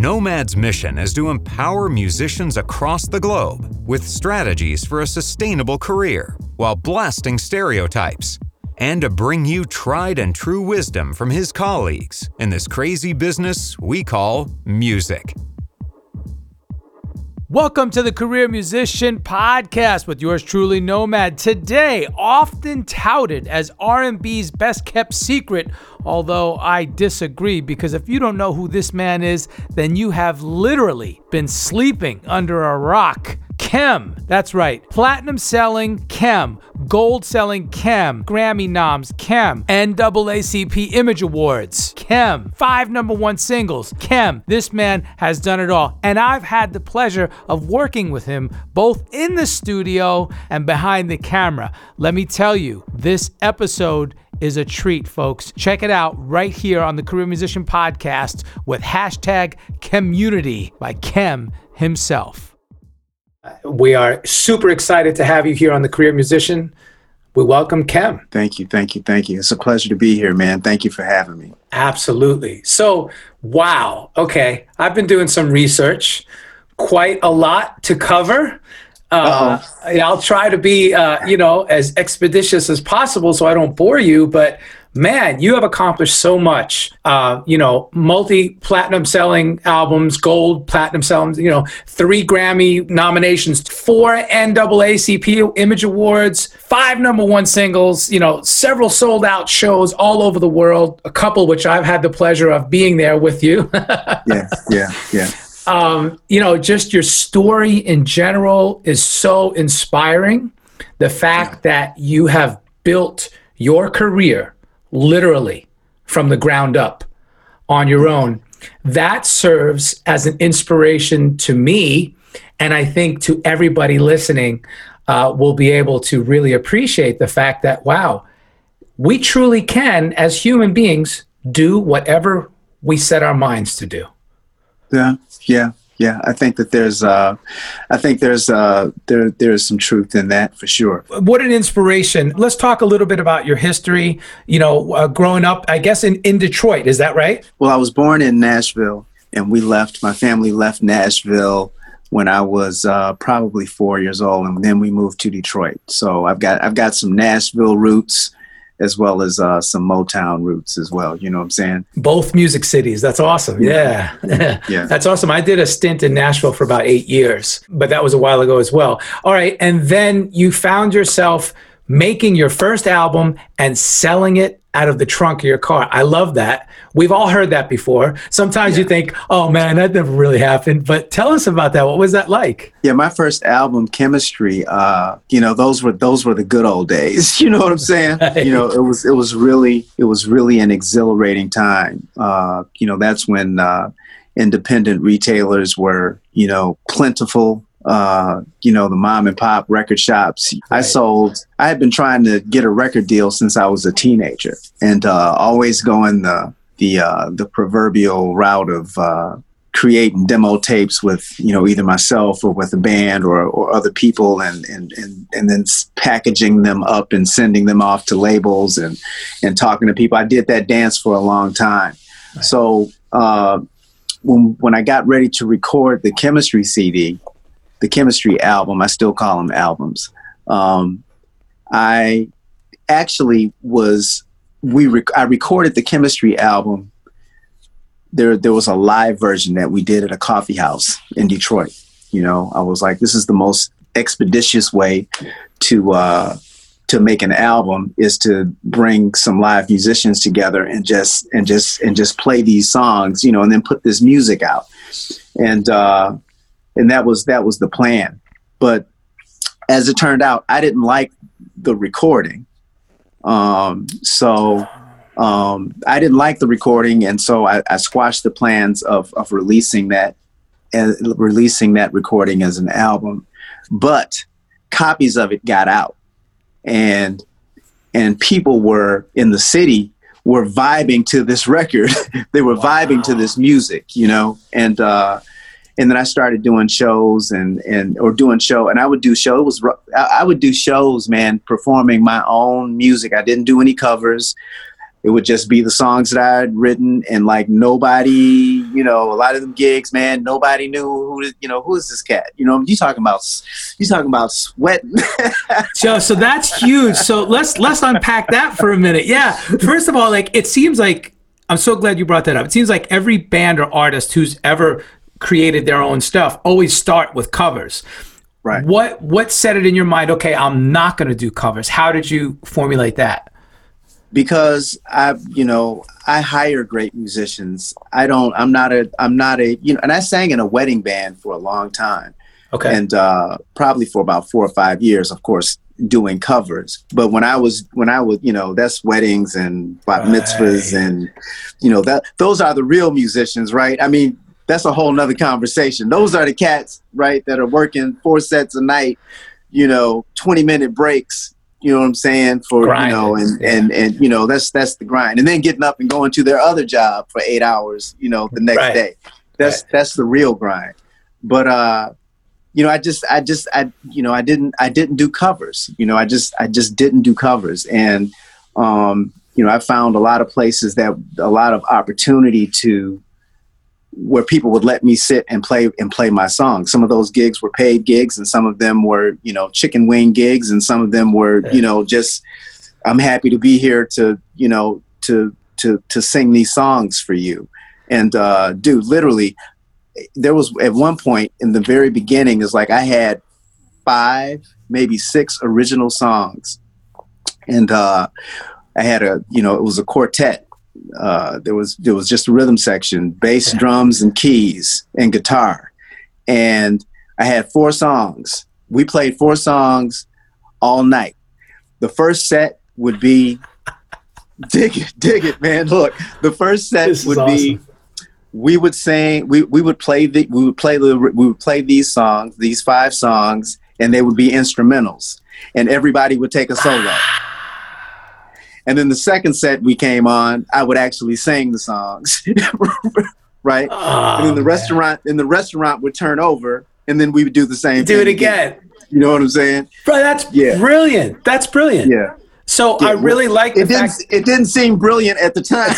Nomad's mission is to empower musicians across the globe with strategies for a sustainable career while blasting stereotypes, and to bring you tried and true wisdom from his colleagues in this crazy business we call music. Welcome to the Career Musician Podcast with yours truly, Nomad. Today, often touted as R&B's best kept secret, although I disagree because if you don't know who this man is, then you have literally been sleeping under a rock. Kem. That's right. Platinum selling Kem. Gold selling Kem. Grammy noms Kem. NAACP Image Awards Kem. Five number one singles Kem. This man has done it all. And I've had the pleasure of working with him both in the studio and behind the camera. Let me tell you, this episode is a treat, folks. Check it out right here on the Career Musician Podcast with hashtag community by Kem himself. We are super excited to have you here on the Career Musician. We welcome Kem. Thank you, thank you, thank you. It's a pleasure to be here, man. Thank you for having me. Absolutely. So, wow. Okay, I've been doing some research, quite a lot to cover. Uh, I'll try to be, uh, you know, as expeditious as possible so I don't bore you. But man, you have accomplished so much. Uh, you know, multi platinum selling albums, gold platinum selling, you know, three Grammy nominations, four NAACP Image Awards, five number one singles, you know, several sold out shows all over the world, a couple which I've had the pleasure of being there with you. yeah, yeah, yeah. Um, you know, just your story in general is so inspiring. The fact yeah. that you have built your career literally from the ground up on your own, that serves as an inspiration to me. And I think to everybody listening, uh, will be able to really appreciate the fact that, wow, we truly can, as human beings, do whatever we set our minds to do. Yeah, yeah yeah i think that there's uh i think there's uh there there's some truth in that for sure. What an inspiration. Let's talk a little bit about your history. You know uh, growing up i guess in in detroit. Is that right? Well i was born in nashville and we left my family left nashville when I was uh, probably four years old, and then we moved to Detroit. So I've got I've got some Nashville roots, as well as uh, some Motown roots as well. You know what I'm saying? Both music cities. That's awesome. Yeah. yeah. That's awesome. I did a stint in Nashville for about eight years, but that was a while ago as well. All right. And then you found yourself making your first album and selling it out of the trunk of your car. I love that. We've all heard that before. Sometimes yeah. you think, oh man, that never really happened. But tell us about that. What was that like? Yeah, my first album, Kemistry, uh, you know, those were those were the good old days. You know what I'm saying? Right. You know, it was it was really it was really an exhilarating time. Uh, you know, that's when uh, independent retailers were, you know, plentiful uh, you know, the mom and pop record shops. Right. I sold, I had been trying to get a record deal since I was a teenager and uh, always going the, the, uh, the proverbial route of uh, creating demo tapes with, you know, either myself or with a band or, or other people and, and, and, and then packaging them up and sending them off to labels and, and talking to people. I did that dance for a long time. Right. So, uh, when, when I got ready to record the Kemistry CD, the Kemistry album. I still call them albums. Um, I actually was we rec- I recorded the Kemistry album. There there was a live version that we did at a coffee house in Detroit. You know, I was like, this is the most expeditious way to uh, to make an album is to bring some live musicians together and just and just and just play these songs, you know, and then put this music out. And uh, and that was that was the plan. But as it turned out, I didn't like the recording, um, so um, I didn't like the recording, and so I, I, squashed the plans of of releasing that and releasing that recording as an album, but copies of it got out, and and people were in the city were vibing to this record. they were wow. vibing to this music, you know, and uh, and then I started doing shows and and or doing show, and I would do shows. Was I would do shows, man, performing my own music. I didn't do any covers it would just be the songs that I had written, and like nobody, you know, a lot of them gigs, man, nobody knew who, you know, who is this cat? You know, you talking about, you talking about sweating. so, so that's huge. So let's let's unpack that for a minute. Yeah, first of all, like it seems like I'm so glad you brought that up. It seems like every band or artist who's ever created their own stuff always start with covers. Right. What what set it in your mind? Okay, I'm not going to do covers. How did you formulate that? because I, you know, I hire great musicians. I don't. I'm not a. I'm not a. You know, and I sang in a wedding band for a long time. Okay. And uh, probably for about four or five years, of course, doing covers. But when I was when I was, you know, that's weddings and bat mitzvahs right. and, you know, that those are the real musicians, right? I mean, that's a whole nother conversation. Those are the cats, right, that are working four sets a night, you know, 20 minute breaks you know what I'm saying? For grind. you know, and, and and you know, that's that's the grind. And then getting up and going to their other job for eight hours, you know, the next right. day. That's right. that's the real grind. But uh, you know, I just I just I you know, I didn't I didn't do covers. You know, I just I just didn't do covers. And um, you know, I found a lot of places that a lot of opportunity to where people would let me sit and play and play my songs. Some of those gigs were paid gigs, and some of them were you know chicken wing gigs, and some of them were you know just I'm happy to be here to you know to to to sing these songs for you. And uh, dude, literally, there was at one point in the very beginning is like I had five, maybe six original songs, and uh, I had a you know it was a quartet uh, there was there was just a rhythm section, bass, drums, and keys, and guitar, and I had four songs. We played four songs all night. The first set would be dig it, dig it, man. Look, the first set would awesome. be we would sing, we, we would play the we would play the we would play these songs, these five songs, and they would be instrumentals, and everybody would take a solo. And then the second set we came on, I would actually sing the songs, right? Oh, and then the man. restaurant, and the restaurant would turn over, and then we would do the same. Do it again. again. You know what I'm saying? Bro, that's yeah. brilliant. That's brilliant. Yeah. So yeah, I really like it. Didn't, fact- it didn't seem brilliant at the time.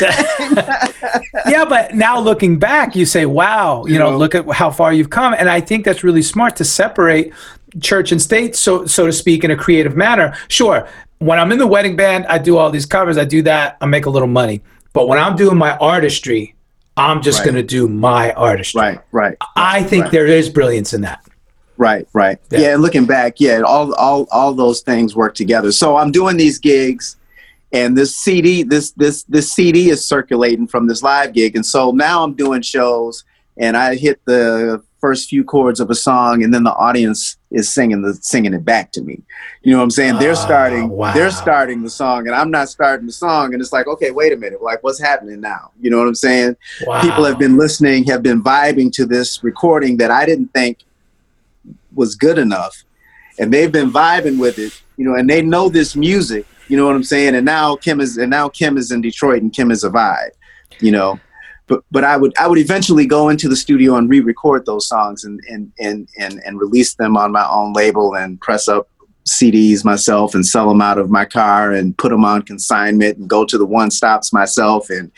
yeah, but now looking back, you say, "Wow, you, you know, know, look at how far you've come." And I think that's really smart to separate church and state, so so to speak, in a creative manner. Sure, when I'm in the wedding band, I do all these covers. I do that. I make a little money. But when I'm doing my artistry, I'm just right. going to do my artistry. Right, right. I think right. there is brilliance in that. Right, right. Yeah. yeah, and looking back, yeah, all all all those things work together. So I'm doing these gigs and this CD this this this CD is circulating from this live gig and so now I'm doing shows and I hit the first few chords of a song and then the audience is singing the singing it back to me. You know what I'm saying? They're ah, starting wow. they're starting the song and I'm not starting the song and it's like, okay, wait a minute. Like what's happening now? You know what I'm saying? Wow. People have been listening, have been vibing to this recording that I didn't think was good enough. And they've been vibing with it, you know, and they know this music, you know what I'm saying? And now Kem is and now Kem is in Detroit and Kem is a vibe, you know but but I would I would eventually go into the studio and re-record those songs and and and and, and release them on my own label and press up CDs myself and sell them out of my car and put them on consignment and go to the one stops myself. And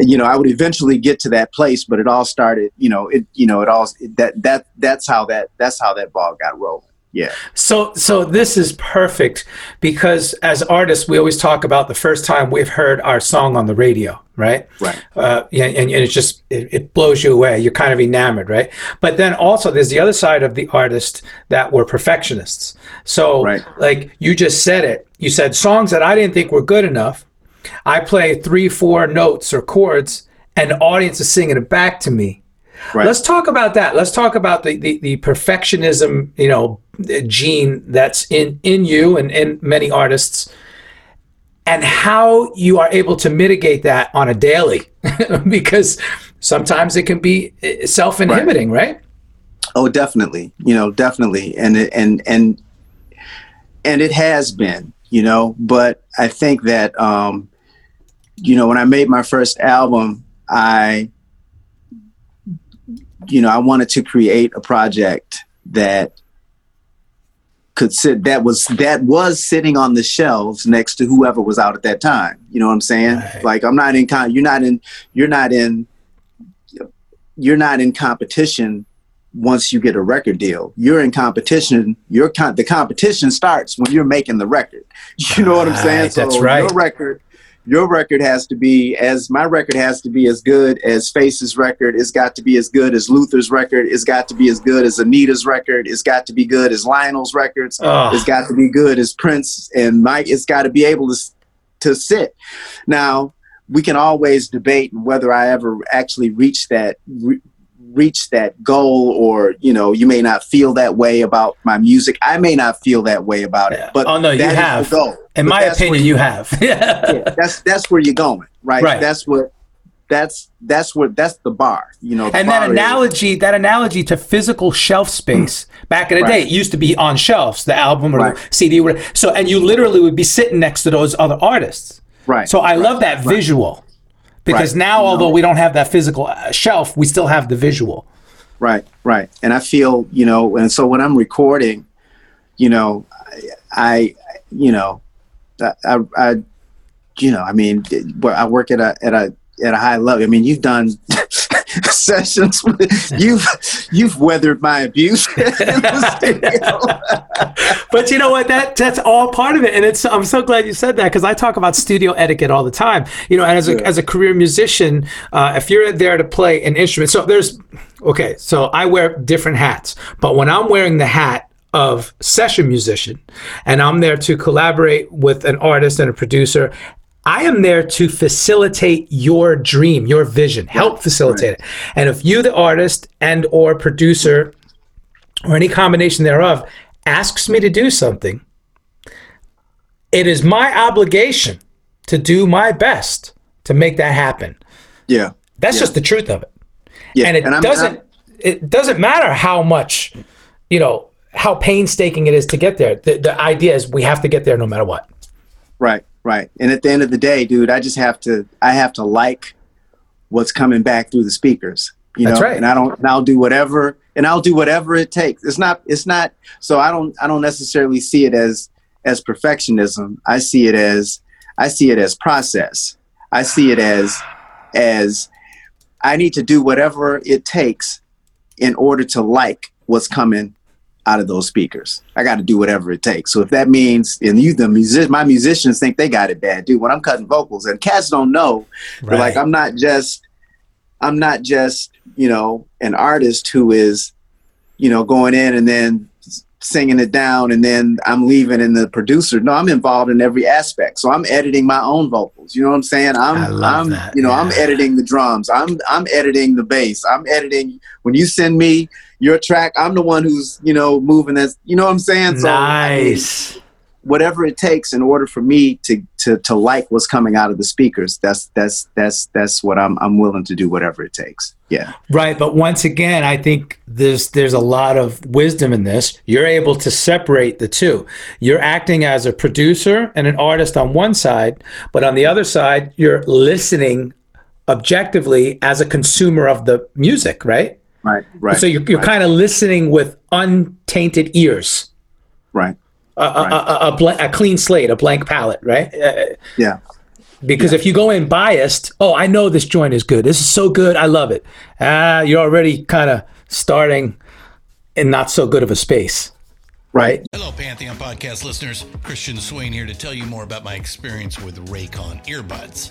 you know I would eventually get to that place but it all started you know it you know it all that that that's how that that's how that ball got rolling yeah. So so this is perfect because as artists we always talk about the first time we've heard our song on the radio, right? Right. Uh, and, and it just it, it, blows you away. You're kind of enamored, right? But then also there's the other side of the artist that were perfectionists. So right. like you just said it. You said songs that I didn't think were good enough. I play three, four notes or chords, and the audience is singing it back to me. Right. Let's talk about that. Let's talk about the, the, the perfectionism, you know, gene that's in in you and in many artists and how you are able to mitigate that on a daily because sometimes it can be eh, self-inhibiting right. right, Oh, definitely. You know, definitely, and it, and and and it has been. You know, but I think that um, you know when I made my first album, I you know I wanted to create a project that could sit that was that was sitting on the shelves next to whoever was out at that time. You know what I'm saying? Right. Like I'm not in con you're not in you're not in you're not in competition once you get a record deal. You're in competition. Your con- the competition starts when you're making the record. You know what I'm saying? So That's right. Your record your record has to be as my record has to be as good as Face's record. It's got to be as good as Luther's record. It's got to be as good as Anita's record. It's got to be good as Lionel's records. Oh. It's got to be good as Prince and Mike. It's got to be able to to sit. Now we can always debate whether I ever actually reach that. Re- reach that goal or you know you may not feel that way about my music i may not feel that way about it but oh no you have goal. in but my opinion you, you have yeah, that's that's where you're going right? right that's what that's that's what that's the bar you know and that analogy is. that analogy to physical shelf space mm. back in the right. day it used to be on shelves the album or right. the cd or so and you literally would be sitting next to those other artists right so i love that visual because right. now, although we don't have that physical uh, shelf, we still have the visual. Right, right. And I feel, you know, and so when I'm recording, you know, I, you know, I, I, you know, I mean, I work at a at a at a high level. I mean, you've done sessions. you've you've weathered my abuse. but you know what? That that's all part of it, and it's. I'm so glad you said that because I talk about studio etiquette all the time. You know, and as a yeah. as a career musician, uh, if you're there to play an instrument, so there's okay. So I wear different hats, but when I'm wearing the hat of session musician and I'm there to collaborate with an artist and a producer I am there to facilitate your dream, your vision, help facilitate right. it. And if you, the artist and or producer, or any combination thereof, asks me to do something, it is my obligation to do my best to make that happen. Yeah. That's yeah. just the truth of it. Yeah. And it and doesn't I'm, it doesn't matter how much, you know, how painstaking it is to get there. The, the idea is we have to get there no matter what. Right. Right. And at the end of the day, dude, I just have to I have to like what's coming back through the speakers. You That's know, right. and I don't and I'll do whatever and I'll do whatever it takes. It's not it's not so I don't I don't necessarily see it as as perfectionism. I see it as I see it as process. I see it as as I need to do whatever it takes in order to like what's coming out of those speakers. I got to do whatever it takes. So if that means, and you, the music, my musicians think they got it bad, dude. When I'm cutting vocals, and cats don't know, right. like I'm not just, I'm not just, you know, an artist who is, you know, going in and then singing it down and then I'm leaving and the producer. No, I'm involved in every aspect. So I'm editing my own vocals. You know what I'm saying? I'm I'm that. you know, yeah. I'm editing the drums. I'm I'm editing the bass. I'm editing when you send me your track, I'm the one who's, you know, moving as you know what I'm saying? So nice. I mean, whatever it takes in order for me to to to like what's coming out of the speakers, that's that's that's that's what I'm I'm willing to do whatever it takes. Yeah. Right, but once again, I think there's there's a lot of wisdom in this. You're able to separate the two. You're acting as a producer and an artist on one side, but on the other side, you're listening objectively as a consumer of the music, right? Right, right. So you're, you're right. kind of listening with untainted ears. Right. A, right. a, a, a, bl- a, clean slate, a blank palette, right? Uh, yeah. Because yeah. if you go in biased, oh, I know this joint is good. This is so good. I love it. Ah, you're already kind of starting in not so good of a space. Right. Hello, Pantheon podcast listeners. Christian Swain here to tell you more about my experience with Raycon earbuds.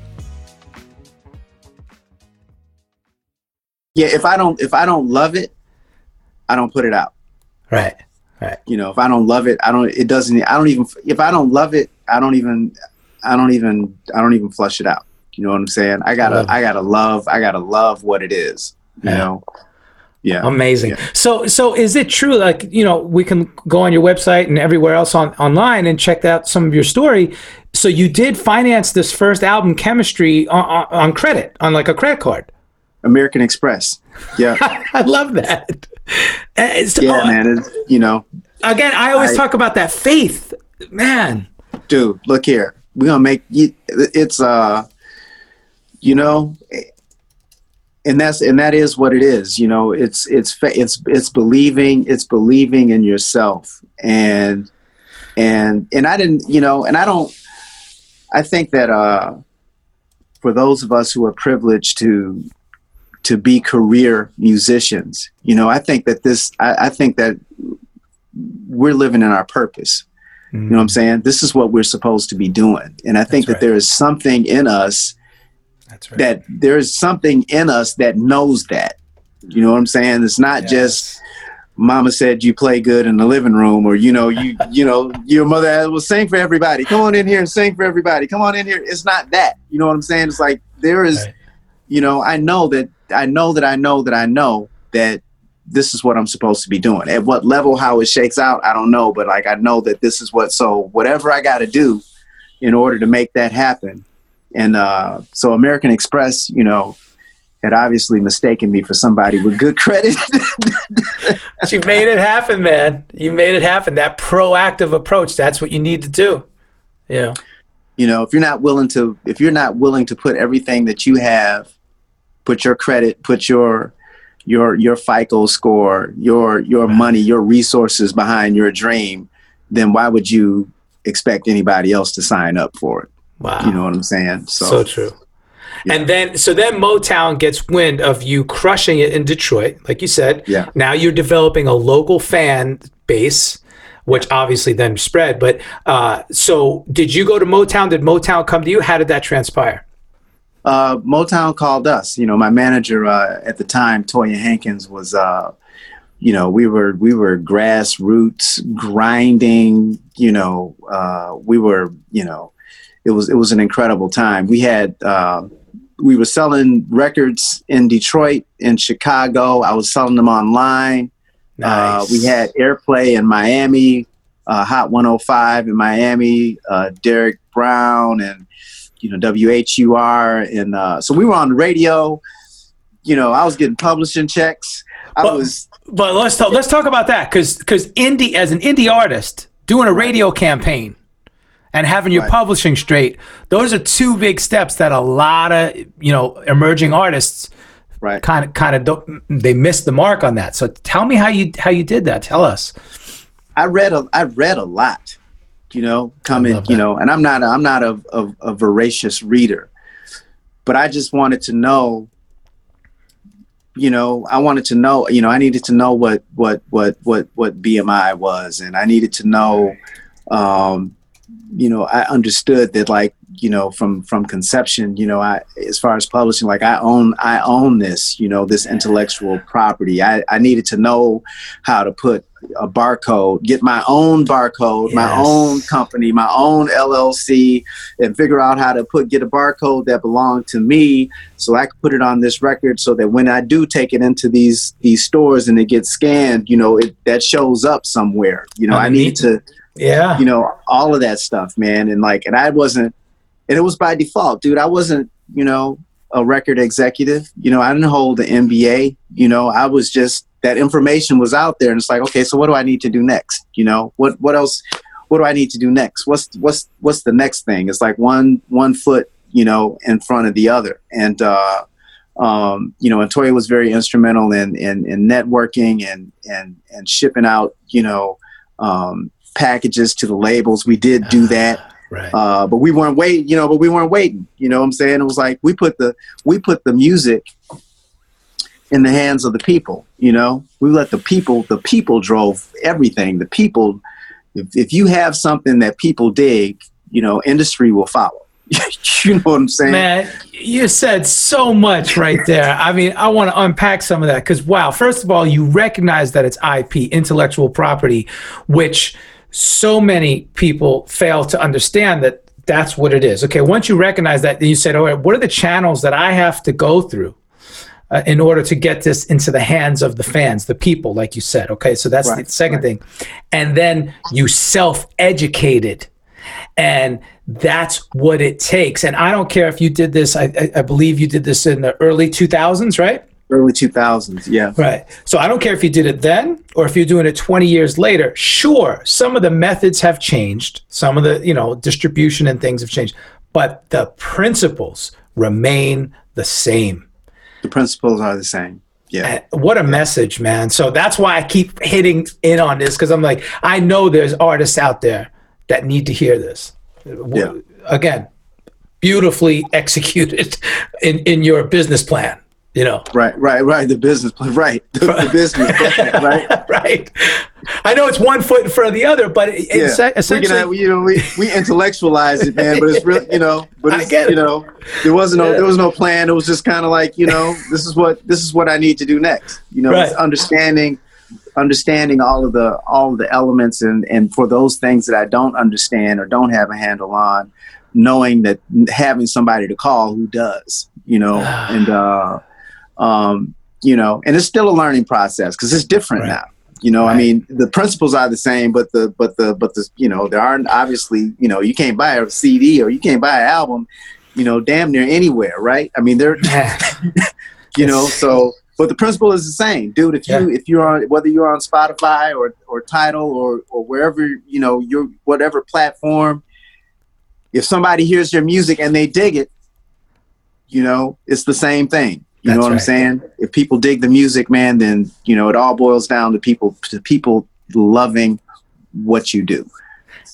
Yeah, if I don't if I don't love it, I don't put it out. Right. Right. You know, if I don't love it, I don't it doesn't I don't even if I don't love it, I don't even I don't even I don't even flush it out. You know what I'm saying? I gotta I, I gotta love I gotta love what it is. You yeah. know. Yeah. Amazing. Yeah. So so is it true like, you know, we can go on your website and everywhere else on online and check out some of your story. So you did finance this first album Kemistry on, on, on credit, on like a credit card. American Express. Yeah. I love that. So, yeah, man. It's, you know, again, I always I, talk about that faith, man. Dude, look here. We're going to make it's, uh, you know, and that's, and that is what it is. You know, it's, it's, it's, it's believing, it's believing in yourself. And, and, and I didn't, you know, and I don't, I think that, uh, for those of us who are privileged to to be career musicians. You know, I think that this, I, I think that we're living in our purpose. Mm-hmm. You know what I'm mm. saying? This is what we're supposed to be doing. And I think That's that right. there is something in us right. that there is something in us that knows that. You know what I'm saying? It's not yes. just mama said you play good in the living room or you know you you know your mother will sing for everybody come on in here and sing for everybody come on in here it's not that you know what i'm saying it's like there is right. You know i know that I know that I know that I know that this is what I'm supposed to be doing. At what level, how it shakes out, I don't know, but like I know that this is what. So whatever I got to do in order to make that happen, and uh, so American Express, you know, had obviously mistaken me for somebody with good credit. you made it happen, man. You made it happen. That proactive approach, that's what you need to do. Yeah. You know, if you're not willing to if you're not willing to put everything that you have put your credit, put your your your FICO score, your your money, your resources behind your dream, then why would you expect anybody else to sign up for it? Wow. You know what I'm saying? So, so true. Yeah. And then so then Motown gets wind of you crushing it in Detroit, like you said. Yeah. Now you're developing a local fan base, which obviously then spread. But uh, so did you go to Motown? Did Motown come to you? How did that transpire? Uh, Motown called us. You know, my manager uh, at the time, Toya Hankins, was. Uh, you know, we were we were grassroots grinding. You know, uh, we were. You know, it was it was an incredible time. We had uh, we were selling records in Detroit, in Chicago. I was selling them online. Uh, we had airplay in Miami, Hot 105 in Miami. Derek Brown and you know WHUR, and uh, so we were on the radio. You know, I was getting publishing checks. I but, was. But let's talk. Let's talk about that because because indie as an indie artist doing a radio campaign and having your right. publishing straight those are two big steps that a lot of you know emerging artists right kind of kind of don't they missed the mark on that so tell me how you how you did that tell us i read a i read a lot you know, coming, you know, and I'm not, a, I'm not a, a, a voracious reader, but I just wanted to know, you know, I wanted to know, you know, I needed to know what, what, what, what, what BMI was. And I needed to know, um, you know, I understood that like, you know from from conception you know i as far as publishing like i own i own this you know this intellectual property. I i needed to know how to put a barcode get my own barcode yes. my own company my own llc and figure out how to put get a barcode that belonged to me so i could put it on this record so that when i do take it into these these stores and it gets scanned you know it that shows up somewhere. You know i need to yeah. you know all of that stuff man. And like and i wasn't and it was by default, dude. I wasn't, you know, a record executive. You know, I didn't hold an MBA. You know, I was just that information was out there, and it's like, okay, so what do I need to do next? You know, what what else? What do I need to do next? What's what's what's the next thing? It's like one one foot, you know, in front of the other, and uh, um, you know, and Toya was very instrumental in, in in networking and and and shipping out, you know, um, packages to the labels. We did do that. Right. Uh, but we weren't waiting, you know, but we weren't waiting. You know what I'm saying? It was like we put the we put the music in the hands of the people, you know? We let the people the people drove everything. The people if, if you have something that people dig, you know, industry will follow. you know what I'm saying? Man, you said so much right there. I mean, I want to unpack some of that because, wow, first of all, you recognize that it's IP, intellectual property, which so many people fail to understand that that's what it is. Okay, once you recognize that, then you said, all right, what are the channels that I have to go through uh, in order to get this into the hands of the fans, the people, like you said? Okay, so that's right, the second right. thing. And then you self educated. And that's what it takes. And I don't care if you did this, I, I, I believe you did this in the early 2000s, right? Early 2000s yeah. Right. So i don't care if you did it then or if you're doing it 20 years later. Sure some of the methods have changed. Some of the you know distribution and things have changed. But the principles remain the same. The principles are the same. Yeah. And what a message man. So that's why i keep hitting in on this because i'm like i know there's artists out there that need to hear this. Yeah. again beautifully executed in in your business plan you know. Right right right. The business right. The, the business plan, right? Right. I know it's one foot in front of the other but it, yeah. essentially you know we, we intellectualize it man but it's really you know but it's, you know there wasn't no there was no plan. It was just kind of like you know this is what this is what i need to do next. You know right. understanding understanding all of the all of the elements and and for those things that i don't understand or don't have a handle on knowing that having somebody to call who does you know and uh um, you know, and it's still a learning process because it's different right. now. You know, right. I mean, the principles are the same, but the but the but the you know there aren't obviously you know you can't buy a CD or you can't buy an album, you know, damn near anywhere, right? I mean, they're you know, so but the principle is the same, dude. If you yeah. if you're on whether you're on Spotify or or Tidal or or wherever you know your whatever platform, if somebody hears your music and they dig it, you know, it's the same thing. You That's know what right. I'm saying? If people dig the music, man, then you know it all boils down to people to people loving what you do.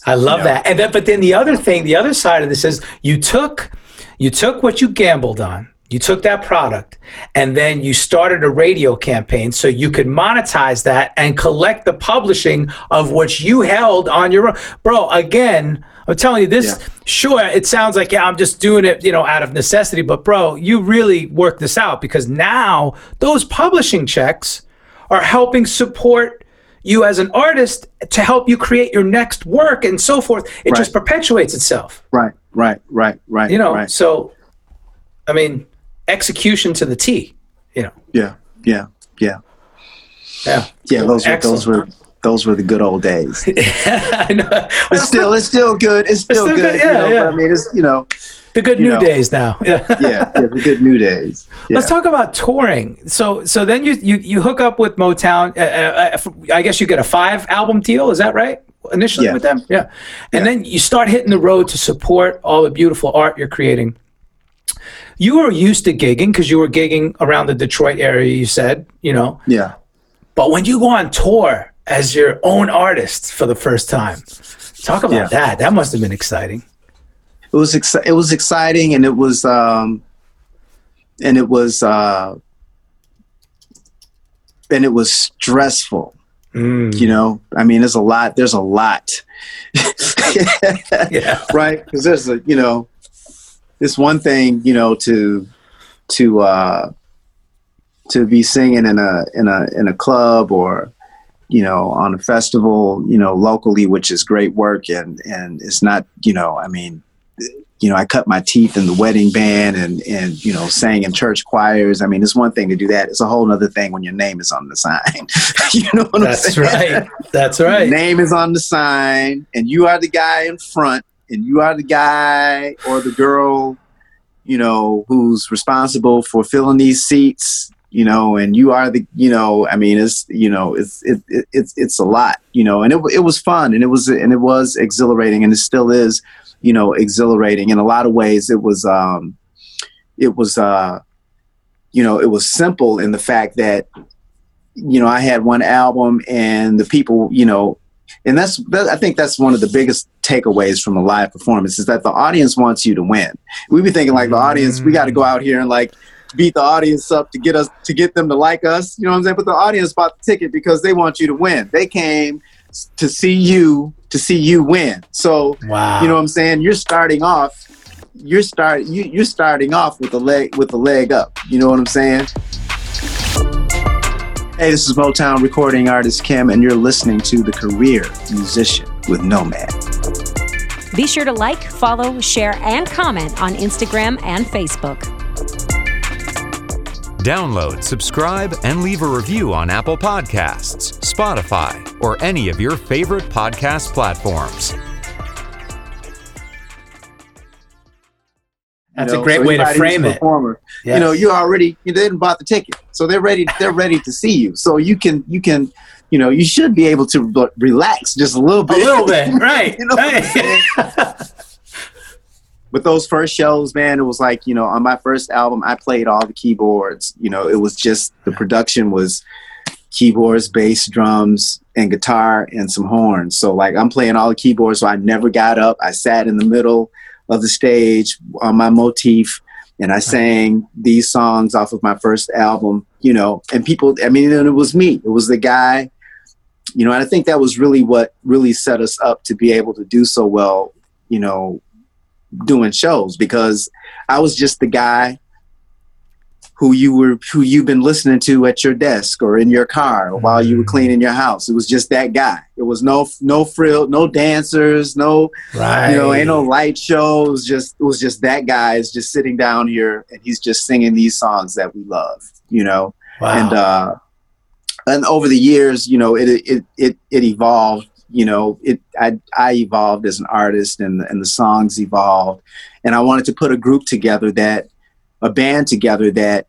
I love you know? that. And then, but then the other thing, the other side of this is you took you took what you gambled on. You took that product and then you started a radio campaign so you could monetize that and collect the publishing of what you held on your own. Bro, again, I'm telling you this. Yeah. Sure, it sounds like yeah, I'm just doing it, you know, out of necessity. But bro, you really work this out because now those publishing checks are helping support you as an artist to help you create your next work and so forth. It right. just perpetuates itself. Right, right, right, right. You know, right. so I mean, execution to the T. You know. Yeah, yeah, yeah. Yeah. Yeah, those were those were those were the good old days. I know. It's still it's still good. It's still, it's still good. good. Yeah, you know, yeah. I mean, it's you know the good new know. days now. Yeah. yeah, yeah, the good new days. Yeah. Let's talk about touring. So so then you you you hook up with Motown. Uh, uh, I guess you get a five album deal. Is that right? Initially yeah. with them, yeah. And then you start hitting the road to support all the beautiful art you're creating. You were used to gigging because you were gigging around the Detroit area. You said, you know. Yeah. But when you go on tour as your own artist for the first time. Talk about yeah. that. That must have been exciting. It was exci- it was exciting and it was um and it was uh and it was stressful. Mm. You know, I mean, there's a lot. There's a lot, yeah. right? Because there's a, you know, it's one thing, you know, to to uh, to be singing in a in a in a club or you know on a festival, you know, locally, which is great work, and and it's not, you know, I mean, you know, I cut my teeth in the wedding band and, and, you know, sang in church choirs. I mean, it's one thing to do that. It's a whole other thing when your name is on the sign. you know what That's I'm saying? right. That's right. Your name is on the sign and you are the guy in front and you are the guy or the girl, you know, who's responsible for filling these seats, you know, and you are the, you know, I mean, it's, you know, it's, it, it, it's, it's a lot, you know, and it, it was fun and it was, and it was exhilarating and it still is you know exhilarating in a lot of ways. It was um it was uh you know it was simple in the fact that you know i had one album and the people you know and that's that, i think that's one of the biggest takeaways from a live performance is that the audience wants you to win. We be thinking like the audience we got to go out here and like beat the audience up to get us to get them to like us you know what i'm saying but the audience bought the ticket because they want you to win they came to see you to see you win. So wow. you know what I'm saying? You're starting off you're start you you're starting off with the leg with the leg up. You know what I'm saying? Hey, this is Motown recording artist Kem, and you're listening to The Career Musician with Nomad. Be sure to like, follow, share, and comment on Instagram and Facebook. Download, subscribe, and leave a review on Apple Podcasts, Spotify, or any of your favorite podcast platforms. That's You know, a great so way to frame it. Performer, Yes. You know, you already you didn't bought the ticket, so they're ready. They're ready to see you. So you can you can you know you should be able to relax just a little bit. a bit. little bit, right? You know what I'm right. But those first shows, man, it was like you know on my first album, I played all the keyboards. You know, it was just the production was keyboards, bass, drums, and guitar, and some horns. So like I'm playing all the keyboards. So I never got up. I sat in the middle of the stage on my motif and I sang these songs off of my first album, you know, and people, I mean, and it was me. It was the guy, you know, and I think that was really what really set us up to be able to do so well, you know, doing shows because I was just the guy who you were who you've been listening to at your desk or in your car or while you were cleaning your house. It was just that guy. It was no no frill, no dancers, no right. you know, ain't no light shows. Just it was just that guy is just sitting down here and he's just singing these songs that we love, you know. wow. And uh and over the years, you know, it it it it evolved, you know, it I I evolved as an artist and and the songs evolved. And I wanted to put a group together that a band together that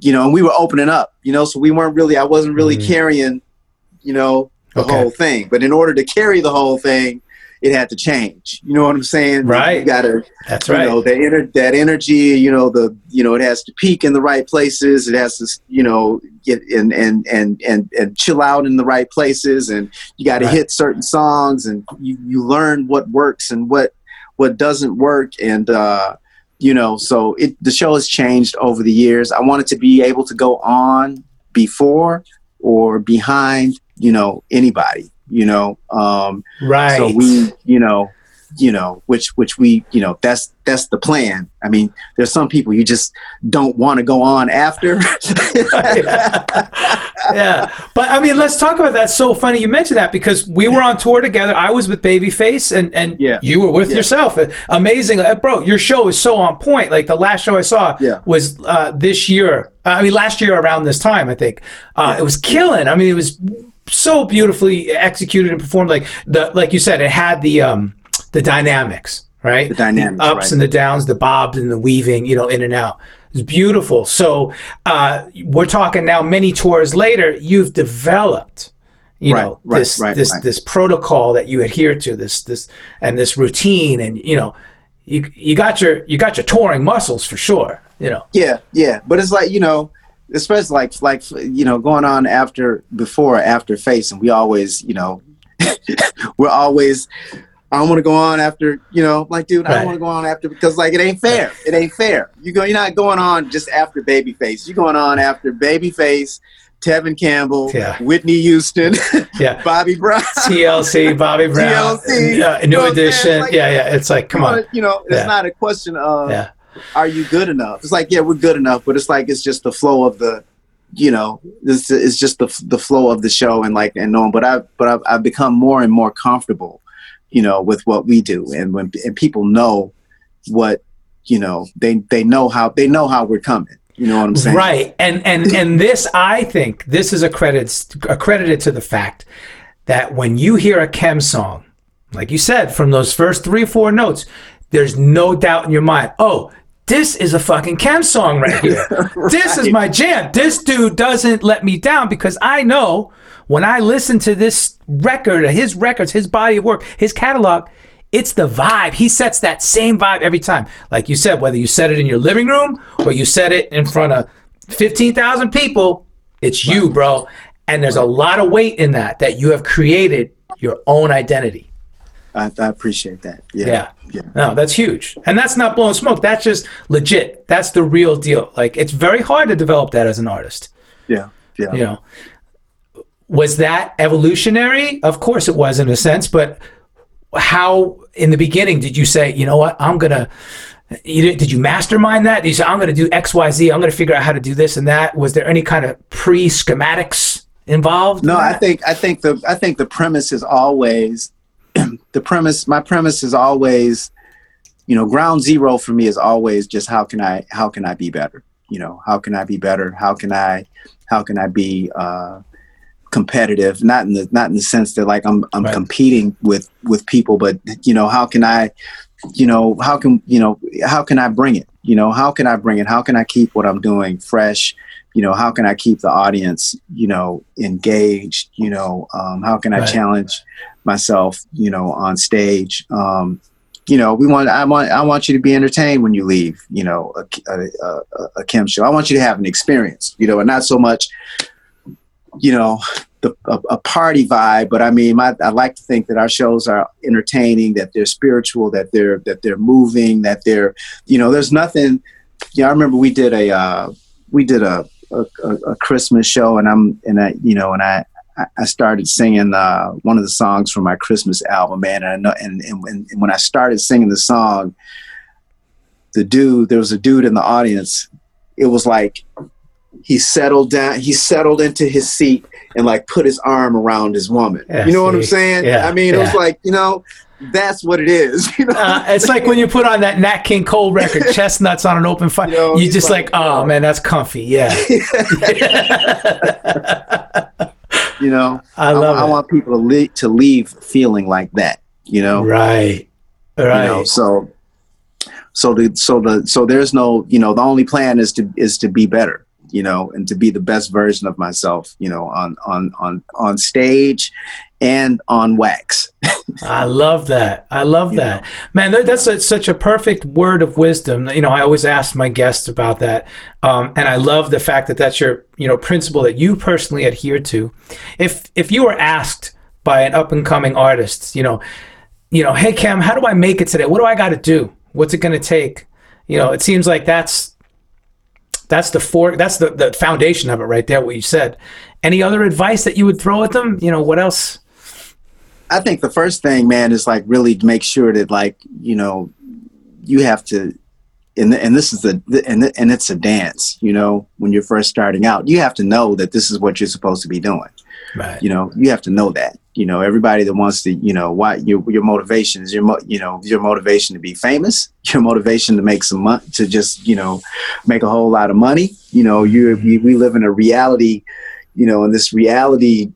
you know, and we were opening up, you know, so we weren't really I wasn't really Mhm. carrying, you know, the Okay. whole thing. But in order to carry the whole thing, it had to change. You know what I'm saying? Right. You gotta That's you right. know that ener- that energy you know the you know it has to peak in the right places it has to you know get and and and and, and chill out in the right places and you got to Right. hit certain songs and you you learn what works and what what doesn't work and uh you know so it the show has changed over the years i wanted to be able to go on before or behind you know anybody you know um right. so we you know you know which which we you know that's that's the plan i mean there's some people you just don't want to go on after yeah. But I mean, let's talk about that. So funny you mentioned that because we were on tour together. I was with Babyface and, and Yeah. you were with Yeah. yourself. Amazing. Uh, Bro, your show is so on point. Like the last show I saw Yeah. was uh, this year. I mean, last year around this time, I think. Uh, It was killing. I mean, it was so beautifully executed and performed. Like the like you said, it had the um the dynamics, right? The dynamics, ups right. and the downs, the bobs and the weaving, you know, in and out. It's beautiful. So uh, we're talking now. Many tours later, you've developed, you Right, know, right, this this this protocol that you adhere to, this this and this routine, and you know, you you got your you got your touring muscles for sure. You know, yeah yeah but it's like you know especially like like you know going on after before after face and we always you know we're always I don't want to go on after, you know, like, dude, I don't want to go on after because, like, it ain't fair. It ain't fair. You go, you're not going on just after Babyface. You're going on after Babyface, Tevin Campbell, Yeah. Whitney Houston, Yeah. Bobby Brown. TLC, Bobby Brown, TLC, uh, New know what I'm saying? Edition. Like- yeah, yeah. It's like, come on. You know, it's Yeah. not a question of Yeah. Are you good enough. It's like yeah, we're good enough, but it's like it's just the flow of the, you know, this it's just the the flow of the show and like and knowing. But I but I've, I've become more and more comfortable, you know, with what we do, and when and people know what, you know, they they know how they know how we're coming. You know what I'm saying? Right. And and and this I think this is accredited accredited to the fact that when you hear a Kem song, like you said, from those first three four notes, there's no doubt in your mind, oh, this is a fucking Kem song right here. This is my jam. This dude doesn't let me down because I know when I listen to this record, his records, his body of work, his catalog, it's the vibe. He sets that same vibe every time. Like you said, whether you set it in your living room or you set it in front of 15,000 people, it's you, bro. And there's a lot of weight in that, that you have created your own identity. I, I appreciate that. Yeah. Yeah. Yeah. No, that's huge. And that's not blowing smoke. That's just legit. That's the real deal. Like it's very hard to develop that as an artist. Yeah. Yeah. You know. Was that evolutionary? Of course it was in a sense, but how in the beginning did you say, you know what, I'm gonna you did, did you mastermind that? Did you say I'm gonna do X, Y, Z, I'm gonna figure out how to do this and that? Was there any kind of pre schematics involved? No, in I think I think the I think the premise is always the premise. My premise is always, you know, ground zero for me is always just how can I how can I be better? You know, how can I be better? How can I how can I be uh, competitive? Not in the not in the sense that like I'm I'm Right. competing with with people, but you know, how can I, you know, how can you know how can I bring it? You know, how can I bring it? How can I keep what I'm doing fresh? you know how can i keep the audience you know engaged you know um, how can i Right. challenge myself you know on stage. Um, you know we want i want i want you to be entertained when you leave you know a, a, a, a Kem show. I want you to have an experience you know and not so much you know the, a, a party vibe but i mean my, i like to think that our shows are entertaining that they're spiritual that they're that they're moving that they're you know there's nothing yeah i remember we did a uh, we did a, a, a Christmas show, and I'm and I you know and I I- started singing uh, one of the songs from my Christmas album, man. And I know, and, and, when, and when I started singing the song, the dude, there was a dude in the audience. It was like he settled down, he settled into his seat and like put his arm around his woman. Yeah, you know what I'm saying? Yeah, I mean, it was like you know, that's what it is. You know, Uh, it's like when you put on that Nat King Cole record, Chestnuts on an Open Fire. You know, it's just like, like, oh man, that's comfy. Yeah, you know. I love I, it. want people to leave, to leave feeling like that. You know, right, right. you know so so the so the so there's no you know the only plan is to is to be better you know and to be the best version of myself you know on on on on stage and on wax I love that. I love You that, man. That, that's a, such a perfect word of wisdom. You know, I always ask my guests about that, um, and I love the fact that that's your you know principle that you personally adhere to. If if you were asked by an up and coming artist, you know, you know, hey Kem, how do I make it today? What do I got to do? What's it going to take? You know, it seems like that's that's the for that's the, the foundation of it right there. What you said. Any other advice that you would throw at them? You know, what else? I think the first thing man is like really make sure that like you know you have to and, and this is the and, and it's a dance you know when you're first starting out you have to know that this is what you're supposed to be doing Right. you know you have to know that you know everybody that wants to you know why your your motivation is your mo- you know your motivation to be famous your motivation to make some money to just you know make a whole lot of money you know you we, we live in a reality you know in this reality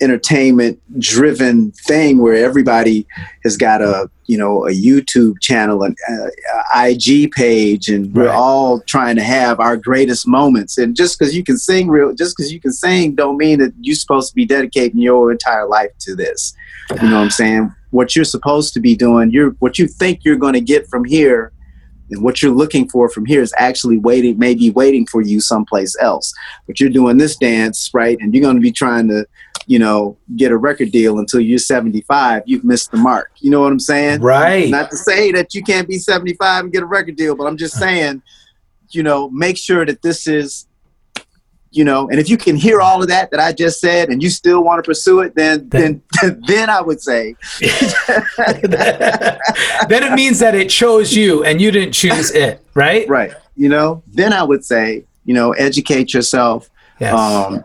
entertainment driven thing where everybody has got a you know a YouTube channel and uh, IG page and we're all trying to have our greatest moments. And just because you can sing real just because you can sing don't mean that you're supposed to be dedicating your entire life to this. You know what I'm saying? What you're supposed to be doing you're what you think you're going to get from here and what you're looking for from here is actually waiting maybe waiting for you someplace else. But you're doing this dance right? And you're going to be trying to you know get a record deal until you're 75 you've missed the mark you know what i'm saying Right. not to say that you can't be 75 and get a record deal but i'm just saying you know make sure that this is you know, and if you can hear all of that that I just said, and you still want to pursue it, then then then I would say, then it means that it chose you and you didn't choose it, right? Right. You know, then I would say, you know, educate yourself. Yes. Um,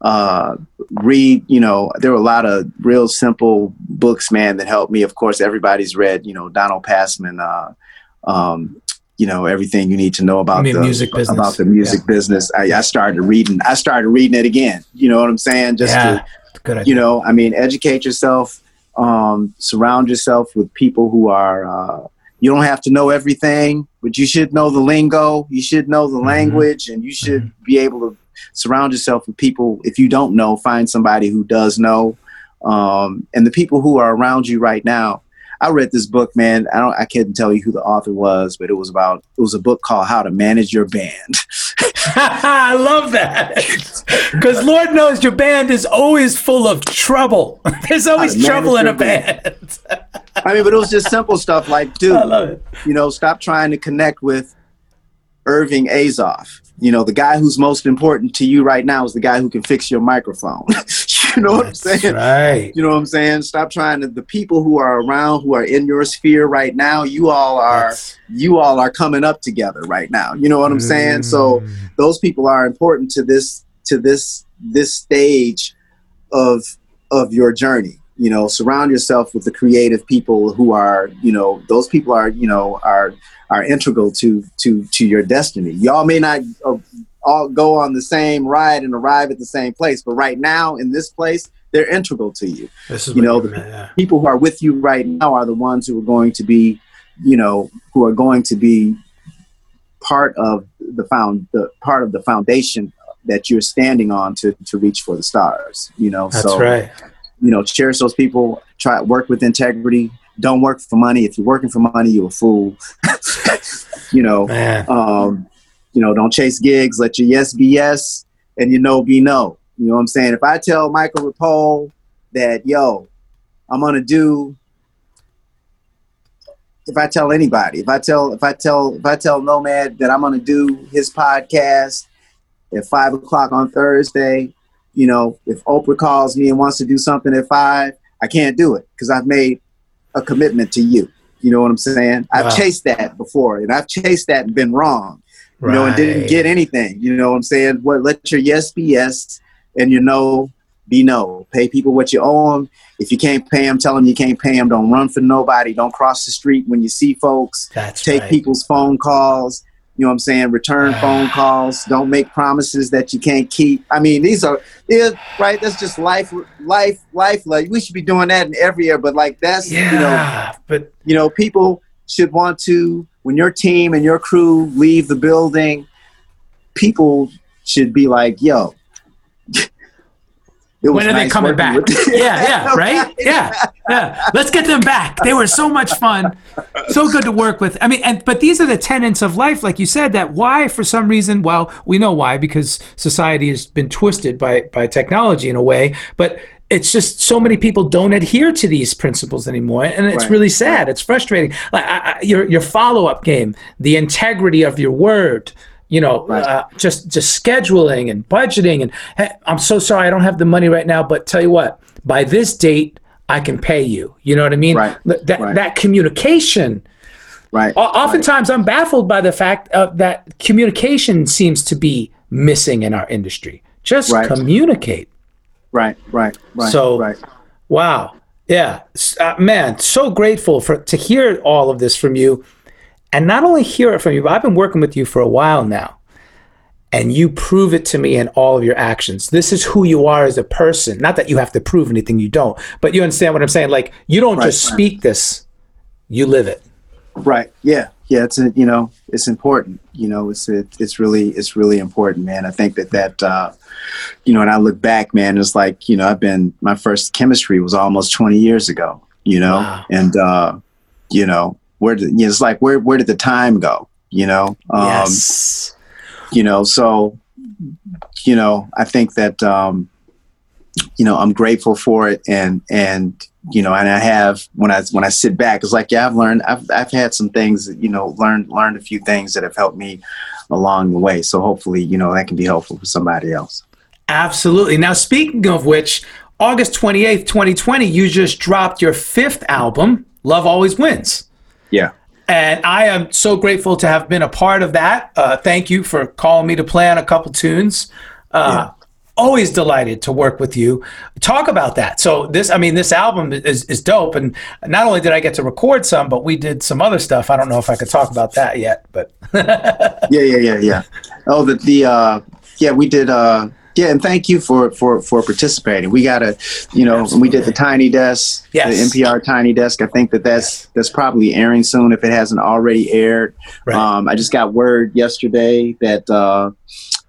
uh, read, you know, there were a lot of real simple books, man, that helped me. Of course, everybody's read, you know, Donald Passman, uh, um, you know, everything you need to know about the music business. about the music yeah. business. I, I, started reading, I started reading it again. You know what I'm saying? Just yeah. to, Good you know, I mean, educate yourself, um, surround yourself with people who are, uh, you don't have to know everything, but you should know the lingo. You should know the mm-hmm. language, and you should mm-hmm. be able to surround yourself with people. If you don't know, find somebody who does know. Um, and the people who are around you right now. I read this book, man. I don't. I can't tell you who the author was, but it was about. It was a book called "How to Manage Your Band." I love that because Lord knows your band is always full of trouble. There's always trouble in a band. band. I mean, but it was just simple stuff like, dude, you know, stop trying to connect with Irving Azoff you know, the guy who's most important to you right now is the guy who can fix your microphone. you know what I'm saying? Right. You know what I'm saying? Stop trying to the people who are around who are in your sphere right now, you all are That's... you all are coming up together right now. You know what I'm mm. saying? So mm. those people are important to this to this this stage of of your journey you know surround yourself with the creative people who are you know those people are you know are are integral to to to your destiny. Y'all may not uh, all go on the same ride and arrive at the same place, but right now in this place, they're integral to you. you know, the yeah. people who are with you right now are the ones who are going to be, you know, who are going to be part of the found the part of the foundation that you're standing on to to reach for the stars. You know, that's so, right. You know, cherish those people. Try work with integrity don't work for money. If you're working for money, you're a fool. you know, um, you know, don't chase gigs. Let your yes be yes and your no be no. You know what I'm saying? If I tell Michael Rapole that, yo, I'm gonna do if I tell anybody, if I tell if I tell if I tell Nomad that I'm gonna do his podcast at five o'clock on Thursday, you know, if Oprah calls me and wants to do something at five, I can't do it because I've made a commitment to you. You know what I'm saying? Wow. I've chased that before, and I've chased that and been wrong. You right. know, and didn't get anything. You know what I'm saying? What let your yes be yes, and your no be no. Pay people what you owe them. If you can't pay them, tell them you can't pay them. Don't run for nobody. Don't cross the street when you see folks. That's Take right. people's phone calls. You know what I'm saying? Return phone calls. Don't make promises that you can't keep. I mean, these are yeah, right. That's just life, life, life. Like we should be doing that in every year, but like that's yeah, you know, but you know, people should want to when your team and your crew leave the building. People should be like, "Yo, when are nice they coming back? yeah, yeah, right? Yeah, yeah. Let's get them back. They were so much fun, so good to work with. I mean, and but these are the tenets of life, like you said. That why, for some reason, well, we know why because society has been twisted by by technology in a way, but it's just so many people don't adhere to these principles anymore, and it's right. really sad. It's frustrating. Like I, I, your your follow up game, the integrity of your word you know right. uh, just just scheduling and budgeting and hey, i'm so sorry i don't have the money right now but tell you what by this date i can pay you. You know what i mean? Right. that, right. that communication. Right. Oftentimes i'm baffled by the fact of that communication seems to be missing in our industry. Just communicate. Right. Right. Right. So right. wow. Yeah. Uh, man so grateful for to hear all of this from you and not only hear it from you, but I've been working with you for a while now. And you prove it to me in all of your actions. This is who you are as a person. Not that you have to prove anything you don't, but you understand what I'm saying. Like you don't right, just right. speak this, you live it. Right. Yeah. Yeah. It's a, you know it's important. You know it's it, it's really it's really important, man. I think that that uh, you know, and I look back, man, it's like you know I've been my first Kemistry was almost 20 years ago. You know, wow. and uh, you know where did you know, it's like where where did the time go? You know, um, yes. You know, so you know, I think that um, you know I'm grateful for it, and and you know, and I have when I when I sit back, it's like yeah, I've learned, I've I've had some things, you know, learned learned a few things that have helped me along the way. So hopefully, you know, that can be helpful for somebody else. Absolutely. Now, speaking of which, August 28th, 2020, you just dropped your fifth album, Love Always Wins. Yeah. And I am so grateful to have been a part of that. Uh, thank you for calling me to play on a couple tunes. Uh, yeah. Always delighted to work with you. Talk about that. So this, I mean, this album is, is dope. And not only did I get to record some, but we did some other stuff. I don't know if I could talk about that yet, but yeah, yeah, yeah, yeah. Oh, the the uh, yeah, we did. Uh, yeah, and thank you for for for participating. We got a, you know, Absolutely. we did the Tiny Desk, yes. the NPR Tiny Desk. I think that that's that's probably airing soon if it hasn't already aired. Right. Um, I just got word yesterday that uh,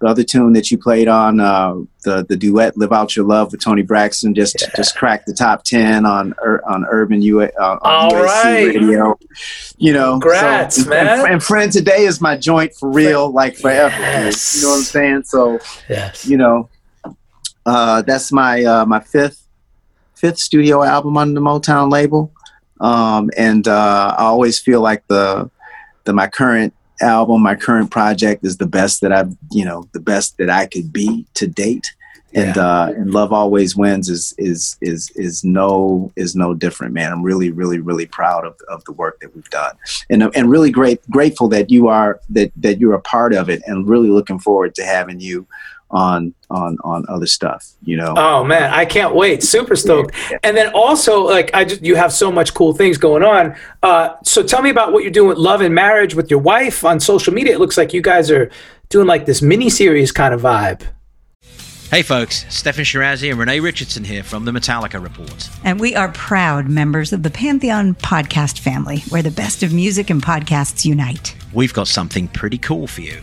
the other tune that you played on uh, the the duet "Live Out Your Love" with Toni Braxton just yeah. just cracked the top ten on on Urban U uh, on All UAC right. radio. You know, congrats, so, man! And, and, friend, today is my joint for real, like forever. Yes. You know what I'm saying? So, yes. you know, uh, that's my uh, my fifth fifth studio album on the Motown label, um, and uh, I always feel like the the my current album, my current project is the best that I've, you know, the best that I could be to date. And yeah. uh, and love always wins is is is is no is no different, man. I'm really really really proud of, of the work that we've done, and and really great grateful that you are that that you're a part of it, and really looking forward to having you on on on other stuff you know? Oh man i can't wait. Super stoked. yeah, yeah. and then also like i just you have so much cool things going on. Uh so tell me about what you're doing with love and marriage with your wife on social media. It looks like you guys are doing like this mini series kind of vibe. Hey folks, Steffan Chirazi and Renee Richardson here from the Metallica Report. And we are proud members of the Pantheon podcast family, where the best of music and podcasts unite. We've got something pretty cool for you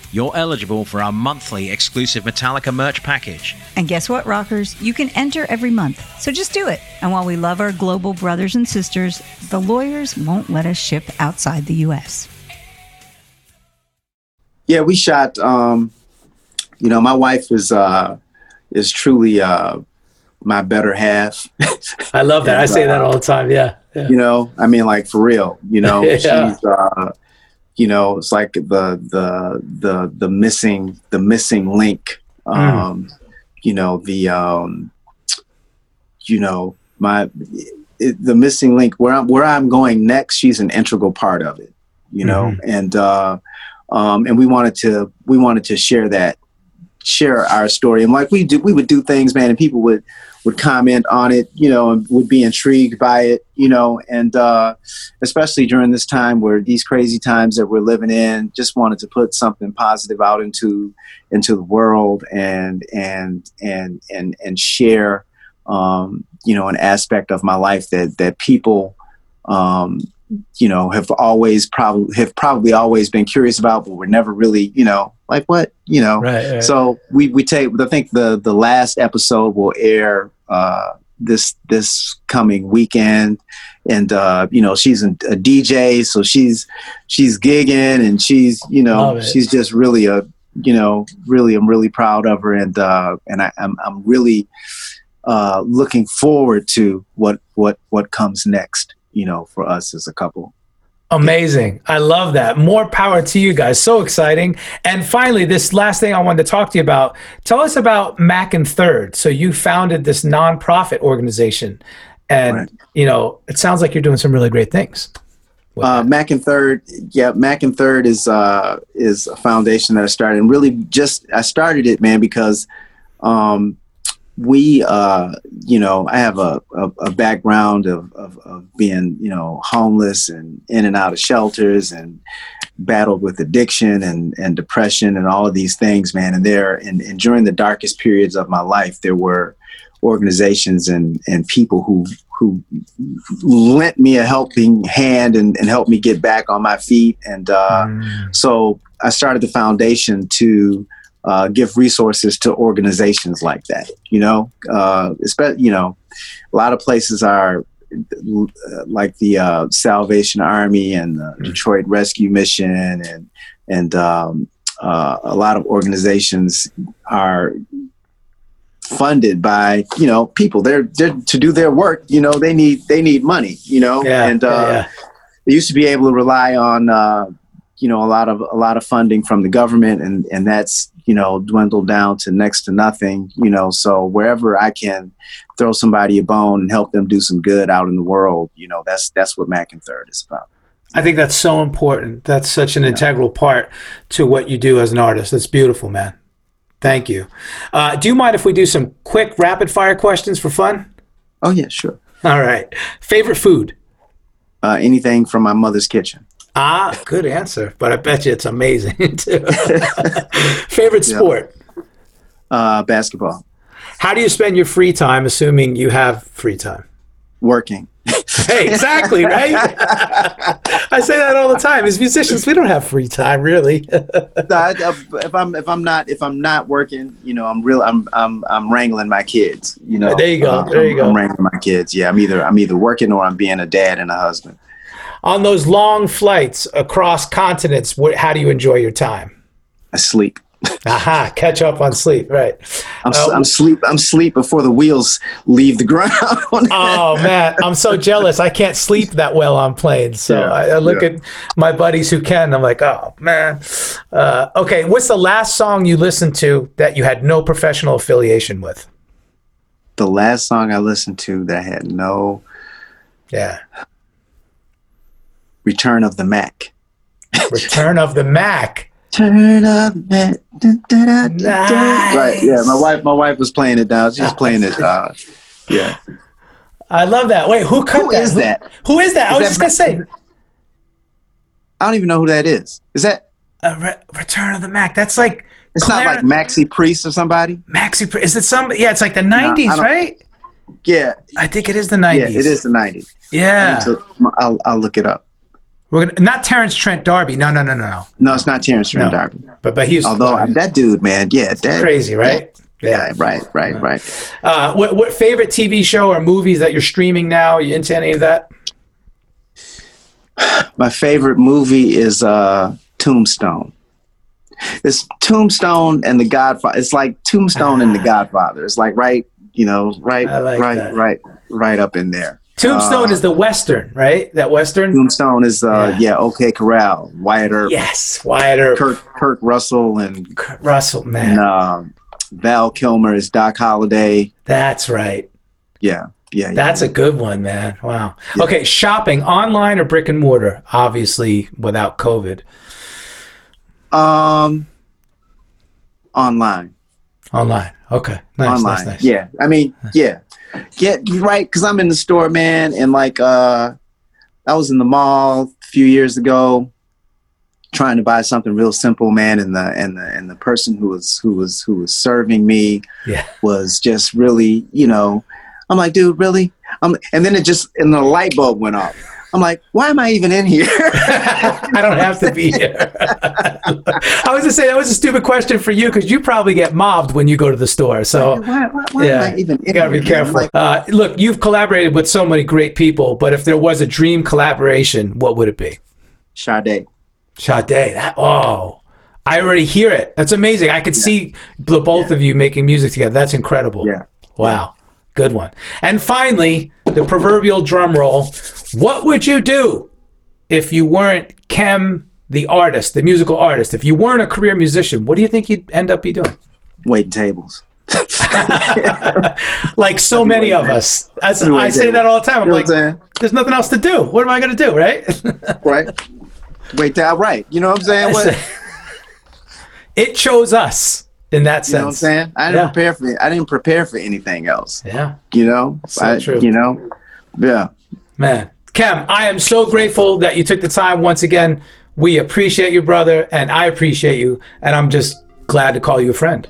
you're eligible for our monthly exclusive Metallica merch package. And guess what, rockers? You can enter every month. So just do it. And while we love our global brothers and sisters, the lawyers won't let us ship outside the U.S. Yeah, we shot. Um, you know, my wife is uh, is truly uh, my better half. I love that. and, I say that all the time. Yeah, yeah, You know, I mean, like for real. You know, yeah. she's uh, you know it's like the the the the missing the missing link hmm. um mm. you know the um you know my it, the missing link where I'm where I'm going next she's an integral part of it you know mm-hmm. and uh um and we wanted to we wanted to share that share our story and like we do we would do things man and people would would comment on it, you know, and would be intrigued by it, you know, and uh, especially during this time where these crazy times that we're living in, just wanted to put something positive out into into the world and and and and and share, um, you know, an aspect of my life that that people. Um, you know have always probably have probably always been curious about but we're never really you know like what you know? Right, right. so we we take i think the the last episode will air uh this this coming weekend. And uh you know she's a, a dj so she's she's gigging and she's you know she's just really a you know really i'm really proud of her. And uh and I, i'm i'm really uh looking forward to what what what comes next you know, for us as a couple. Amazing. I love that. More power to you guys. So exciting. And finally, this last thing I wanted to talk to you about. Tell us about Mac and Third. So you founded this nonprofit organization. And right. you know, it sounds like you're doing some really great things. Uh, Mac and Third, yeah, Mac and Third is uh, is a foundation that I started, and really just I started it, man, because um, we, uh, you know, I have a, a, a background of, of, of, being, you know, homeless and in and out of shelters and battled with addiction and, and depression and all of these things, man. And there, and, and during the darkest periods of my life, there were organizations and, and people who, who lent me a helping hand and, and helped me get back on my feet. And uh, mm. so I started the foundation to uh, give resources to organizations like that. You know, uh, especially you know, a lot of places are uh, like the uh, Salvation Army and the mm-hmm. Detroit Rescue Mission and and um, uh, a lot of organizations are funded by you know people they're, they're to do their work you know they need they need money you know yeah, and uh, yeah. they used to be able to rely on uh, you know a lot of a lot of funding from the government and and that's you know dwindled down to next to nothing you know so wherever i can throw somebody a bone and help them do some good out in the world you know that's that's what mac and third is about I think that's so important. That's such an yeah. integral part to what you do as an artist. That's beautiful, man. Thank you. Uh, do you mind if we do some quick rapid fire questions for fun? Oh, yeah, sure. All right. Favorite food? Uh, anything from my mother's kitchen. Ah, good answer. But I bet you it's amazing too. Favorite sport? Yeah. Uh, basketball. How do you spend your free time, assuming you have free time? Working. hey, exactly, right? I say that all the time. As musicians, we don't have free time, really. if I'm if I'm not if I'm not working, you know, I'm real. I'm I'm I'm wrangling my kids. You know, there you go. Uh, there you I'm, go. I'm wrangling my kids. Yeah, I'm either I'm either working or I'm being a dad and a husband. On those long flights across continents, what, how do you enjoy your time? I sleep. Aha, catch up on sleep, right? I'm, uh, I'm sleep. I'm sleep before the wheels leave the ground. oh man, I'm so jealous. I can't sleep that well on planes. So yeah, I, I, look yeah. at my buddies who can. I'm like, oh man. Uh, okay, what's the last song you listened to that you had no professional affiliation with? The last song I listened to that had no. Yeah. Return of the Mack. Return of the Mack. Turn up that. Nice. Right. Yeah. My wife. My wife was playing it now. She's playing it. Uh, yeah. I love that. Wait, who cut who that? Is that? Who, who is that? Is I was that, just gonna say. I don't even know who that is. Is that uh, Re- Return of the Mack? That's like. It's Clara- not like Maxi Priest or somebody. Maxi Priest. Is it some? Yeah, it's like the '90s, no, right? Yeah. I think it is the '90s. Yeah, it is the '90s. Yeah. To, I'll I'll look it up. We're gonna not Terrence Trent D'Arby. No, no, no, no, no. No, it's not Terrence Trent no. D'Arby. But but he's although uh, that dude, man, yeah, that crazy, right? Yeah, yeah right, right, right. Uh, what what favorite TV show or movies that you're streaming now? Are you into any of that? My favorite movie is uh, Tombstone. It's Tombstone and The Godfather. It's like Tombstone and The Godfather. It's like right, you know, right, like right, that. right, right up in there. Tombstone uh, is the western, right? That western. Tombstone is uh, yeah. yeah, OK Corral, Wyatt Earp. Yes, Wyatt Earp. Kirk, Kurt Russell and Kurt Russell, man. And, uh, Val Kilmer is Doc Holliday. That's right. Yeah. Yeah, That's yeah. a good one, man. Wow. Yeah. Okay, shopping online or brick and mortar? Obviously, without COVID. Um, online. Online. Okay. Nice, online. Nice, nice. Yeah. I mean, yeah get right because I'm in the store, man, and like uh, I was in the mall a few years ago trying to buy something real simple, man, and the and the and the person who was who was who was serving me yeah. was just really, you know, I'm like, dude, really? Um, and then it just and the light bulb went off. I'm like, why am I even in here? I don't have to be here. I was to say that was a stupid question for you because you probably get mobbed when you go to the store. So why, why, why yeah, am I even you gotta be careful. Like, uh, look, you've collaborated with so many great people, but if there was a dream collaboration, what would it be? Sade. Sade. That, oh, I already hear it. That's amazing. I could yeah. see the both yeah. of you making music together. That's incredible. Yeah. Wow. Good one. And finally, the proverbial drum roll. What would you do if you weren't Kem, the artist, the musical artist? If you weren't a career musician, what do you think you'd end up be doing? Waiting tables. like so many of us. As, I say that all the time. I'm like, there's nothing else to do. What am I going to do, right? right. Wait that right. You know what I'm saying? What? it chose us in that sense. You know what I'm saying? I didn't yeah. prepare for it. I didn't prepare for anything else. Yeah. You know? So I, true. You know? Yeah. Man. Kem, I am so grateful that you took the time once again. We appreciate you, brother, and I appreciate you, and I'm just glad to call you a friend.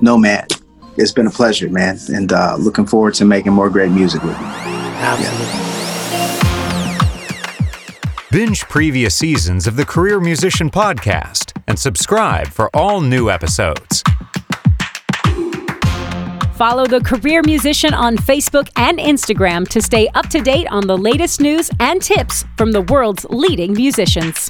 No, man. It's been a pleasure, man, and uh, looking forward to making more great music with you. Absolutely. Yeah. Binge previous seasons of the Career Musician Podcast and subscribe for all new episodes. Follow the Career Musician on Facebook and Instagram to stay up to date on the latest news and tips from the world's leading musicians.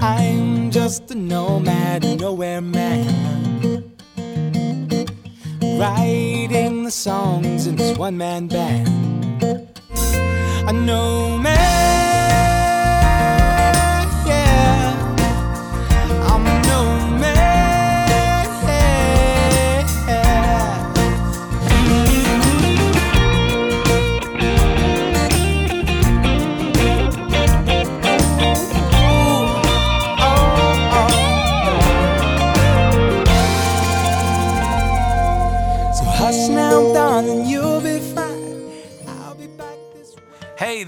I'm just a nomad, nowhere man. Writing the songs in this one man band. A nomad,